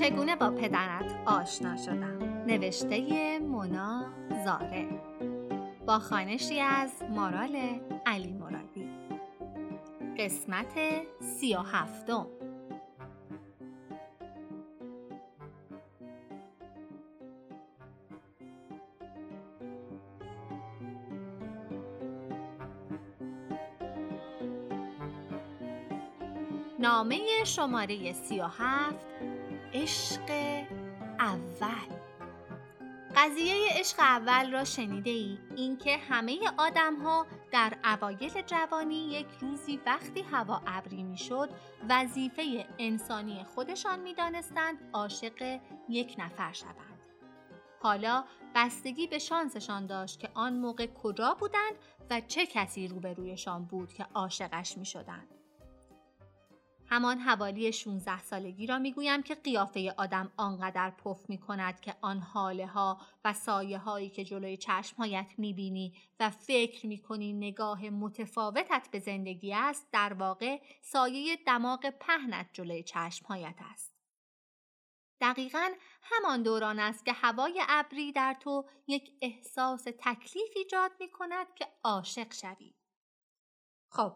چگونه با پدرت آشنا شدم؟ نوشته مونا زاره با خانشی از مارال علی مرادی. قسمت سی و هفتم. نامه شماره سی و هفت عشق اول. قضیه عشق اول را شنیده ای؟ اینکه همه آدم ها در اوایل جوانی یک روزی وقتی هوا ابری می‌شد وظیفه انسانی خودشان می‌دانستند عاشق یک نفر شوند. حالا بستگی به شانسشان داشت که آن موقع کجا بودند و چه کسی روبرویشان بود که عاشقش می شدند. همان حوالی 16 سالگی را می‌گویم که قیافه آدم آنقدر پف می کند که آن حاله ها و سایه هایی که جلوی چشمهایت می بینی و فکر می کنی نگاه متفاوتت به زندگی است در واقع سایه دماغ پهنت جلوی چشمهایت است. دقیقا همان دوران است که هوای ابری در تو یک احساس تکلیف ایجاد می کند که عاشق شوی. خب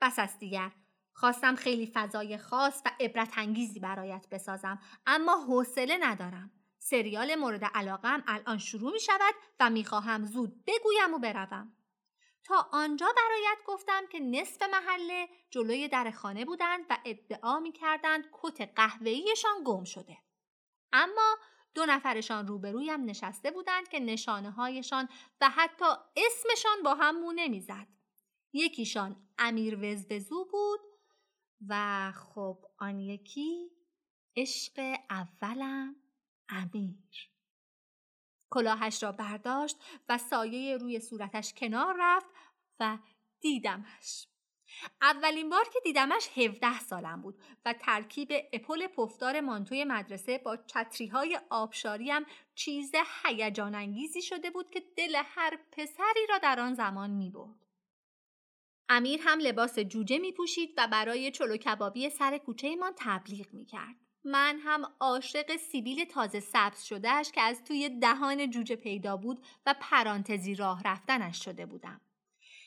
بس است دیگر خواستم خیلی فضای خاص و عبرت انگیزی برایت بسازم اما حوصله ندارم. سریال مورد علاقم الان شروع می شود و می خواهم زود بگویم و بروم. تا آنجا برایت گفتم که نصف محله جلوی در خانه بودند و ادعا می کردند کت قهوه‌ایشان گم شده. اما دو نفرشان روبرویم نشسته بودند که نشانه هایشان و حتی اسمشان با هم مو نمی‌زد. یکیشان امیر وزوزو بود و خب آن یکی عشق اولم امیر کلاهش را برداشت و سایه روی صورتش کنار رفت و دیدمش اولین بار که دیدمش 17 سالم بود و ترکیب اپل پفدار مانتوی مدرسه با چتری های آبشاریم چیز هیجان انگیزی شده بود که دل هر پسری را در آن زمان می برد. امیر هم لباس جوجه می پوشید و برای چلو کبابی سر کوچه ما تبلیغ می کرد. من هم عاشق سیبیل تازه سبز شدهش که از توی دهان جوجه پیدا بود و پرانتزی راه رفتنش شده بودم.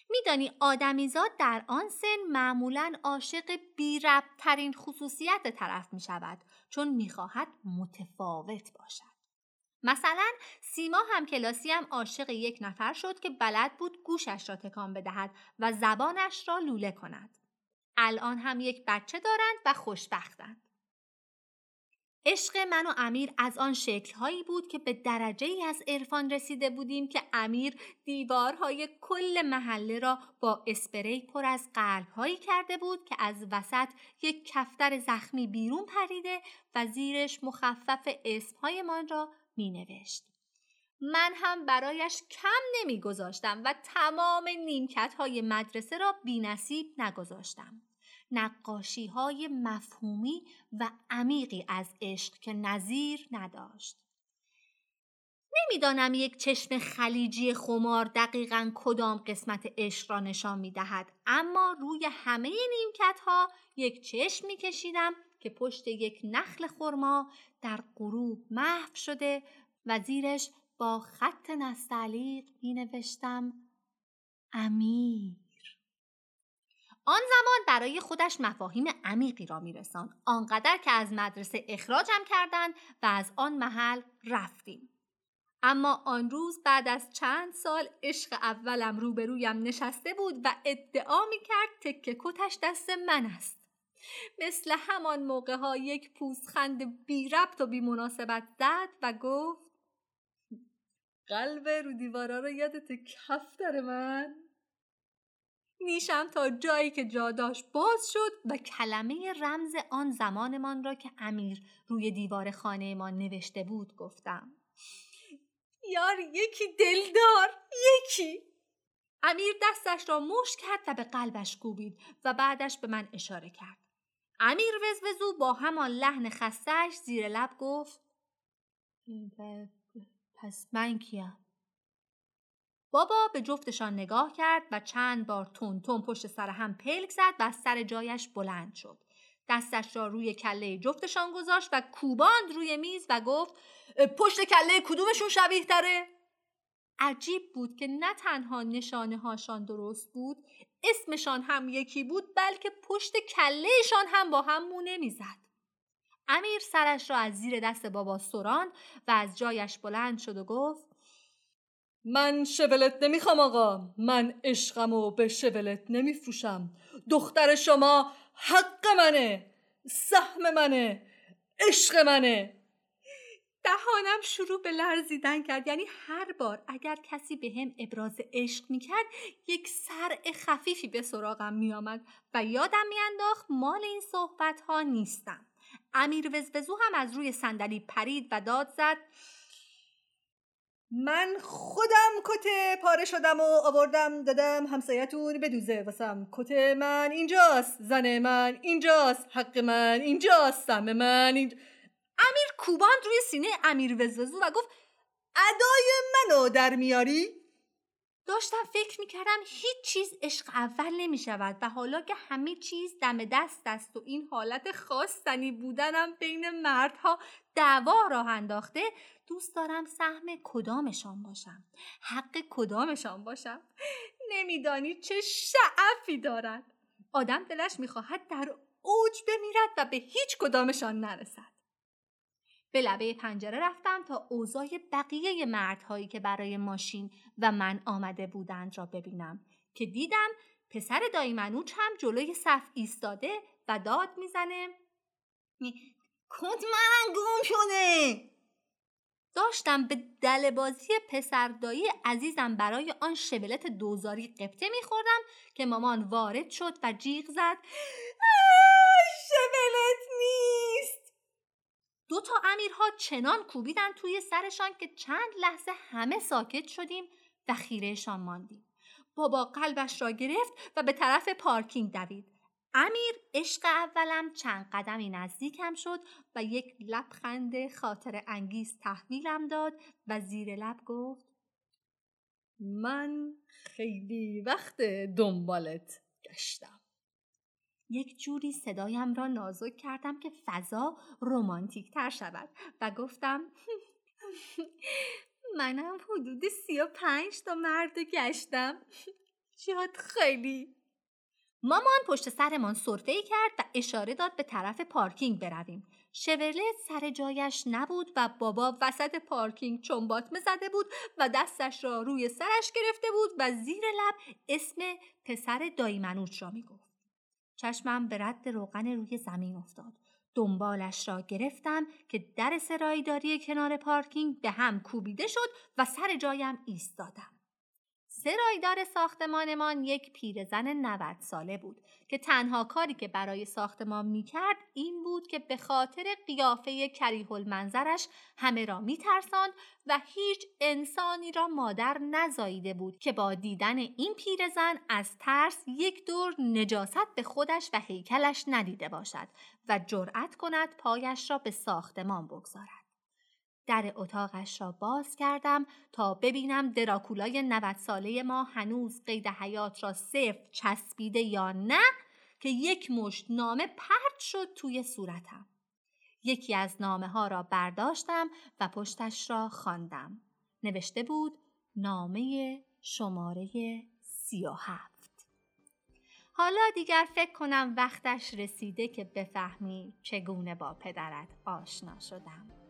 میدانی آدمیزاد در آن سن معمولا عاشق بی ترین خصوصیت طرف می شود چون می‌خواهد متفاوت باشد. مثلا سیما هم کلاسی هم عاشق یک نفر شد که بلد بود گوشش را تکان بدهد و زبانش را لوله کند. الان هم یک بچه دارند و خوشبختند. عشق من و امیر از آن شکلهایی بود که به درجه ای از عرفان رسیده بودیم که امیر دیوارهای کل محله را با اسپری پر از قلبهایی کرده بود که از وسط یک کفتر زخمی بیرون پریده و زیرش مخفف اسمهایمان را می نوشت. من هم برایش کم نمی گذاشتم و تمام نیمکت های مدرسه را بی نصیب نگذاشتم. نقاشی های مفهومی و عمیقی از عشق که نظیر نداشت. نمی‌دانم یک چشم خلیجی خمار دقیقا کدام قسمت عشق را نشان می دهد اما روی همه نیمکت ها یک چشم می کشیدم که پشت یک نخل خرما در غروب محو شده و زیرش با خط نستعلیق می نوشتم امیر. آن زمان برای خودش مفاهیم عمیقی را میرساند. آنقدر که از مدرسه اخراجم کردند و از آن محل رفتیم. اما آن روز بعد از چند سال عشق اولم روبرویم نشسته بود و ادعا می کرد تکه کتش دست من است. مثل همان موقع ها یک پوزخند بی ربط و بی مناسبت زد و گفت قلب رو دیوارا رو یادت کفتر من. نیشم تا جایی که جا داشت باز شد و کلمه رمز آن زمانمان را که امیر روی دیوار خانه ما نوشته بود گفتم. یار یکی دلدار یکی! امیر دستش را مش کرد و به قلبش کوبید و بعدش به من اشاره کرد. امیر وزوزو با همان لحن خستش زیر لب گفت پس من کیم بابا به جفتشان نگاه کرد و چند بار تون تون پشت سر هم پلک زد و از سر جایش بلند شد دستش را روی کله جفتشان گذاشت و کوباند روی میز و گفت پشت کله کدومشون شبیه تره؟ عجیب بود که نه تنها نشانه هاشان درست بود اسمشان هم یکی بود بلکه پشت کلهشان هم با هم مو نمی‌زد امیر سرش را از زیر دست بابا سران و از جایش بلند شد و گفت من شولت نمی‌خوام آقا. من عشقم و به شولت نمیفروشم. دختر شما حق منه سهم منه عشق منه. دهانم شروع به لرزیدن کرد. یعنی هر بار اگر کسی به هم ابراز عشق می‌کرد یک سر خفیفی به سراغم میآمد و یادم میانداخت مال این صحبت ها نیستم. امیر وزوزو هم از روی صندلی پرید و داد زد من خودم کته پاره شدم و آوردم دادم همسایتون بدوزه واسم. کته من اینجاست زن من اینجاست حق من اینجاست سم من اینجا... امیر کوباند روی سینه امیر وزوزو و گفت ادای منو در میاری؟ داشتم فکر می‌کردم هیچ چیز عشق اول نمی شود و حالا که همه چیز دم دست است و این حالت خواستنی بودنم بین مردها دعوا راه انداخته دوست دارم سهم کدامشان باشم؟ حق کدامشان باشم؟ نمیدانی چه شعفی دارد؟ آدم دلش می‌خواهد در اوج بمیرد و به هیچ کدامشان نرسد. به لبه پنجره رفتم تا اوضاع بقیه مردهایی که برای ماشین و من آمده بودند را ببینم که دیدم پسر دایی منوچ هم جلوی صف ایستاده و داد می‌زنه. کت من گم شده! داشتم به دل بازی پسر دایی عزیزم برای آن شبلت دوزاری قبطه میخوردم که مامان وارد شد و جیغ زد. شبلت نیست! دو تا امیرها چنان کوبیدن توی سرشان که چند لحظه همه ساکت شدیم و خیرهشان ماندیم. بابا قلبش را گرفت و به طرف پارکینگ دوید. امیر عشق اولم چند قدمی نزدیکم شد و یک لبخند خاطر انگیز تحویلم داد و زیر لب گفت من خیلی وقت دنبالت گشتم. یک جوری صدایم را نازک کردم که فضا رومانتیک تر شود و گفتم منم حدود سی و پنج تا مرد گشتم شاید خیلی مامان پشت سرمان صرفه کرد و اشاره داد به طرف پارکینگ برویم. شورلت سر جایش نبود و بابا وسط پارکینگ چنباتمه زده بود و دستش را روی سرش گرفته بود و زیر لب اسم پسر دایی منوچ را می گفت. چشمم به رد روغن روی زمین افتاد. دنبالش را گرفتم که در سرایداری کنار پارکینگ به هم کوبیده شد و سر جایم ایستادم. سرایدار ساختمانمان یک پیرزن 90 ساله بود که تنها کاری که برای ساختمان می‌کرد این بود که به خاطر قیافه کریه المنظرش همه را میترساند و هیچ انسانی را مادر نزاییده بود که با دیدن این پیرزن از ترس یک دور نجاست به خودش و هیکلش ندیده باشد و جرأت کند پایش را به ساختمان بگذارد. در اتاقش را باز کردم تا ببینم دراکولای 90 ساله ما هنوز قید حیات را صرف چسبیده یا نه که یک مشت نامه پرت شد توی صورتم. یکی از نامه ها را برداشتم و پشتش را خواندم. نوشته بود نامه شماره سی و هفت. حالا دیگر فکر کنم وقتش رسیده که بفهمی چگونه با پدرت آشنا شدم.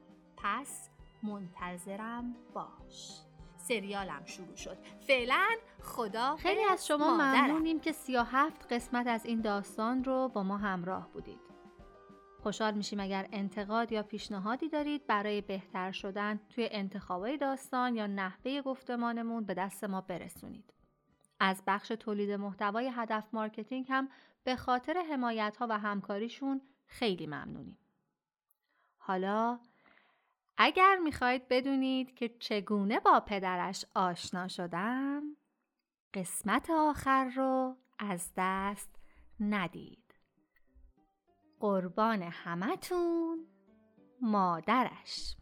پس منتظرم باش. سریالم شروع شد. فعلا خدا خیلی از شما ممنونیم که سیا هفت قسمت از این داستان رو با ما همراه بودید. خوشحال میشیم اگر انتقاد یا پیشنهادی دارید برای بهتر شدن توی انتخابای داستان یا نحوه گفتمانمون به دست ما برسونید. از بخش تولید محتوای هدف مارکتینگ هم به خاطر حمایت ها و همکاریشون خیلی ممنونیم. حالا اگر می‌خواید بدونید که چگونه با پدرش آشنا شدم قسمت آخر رو از دست ندید. قربان همتون مادرش.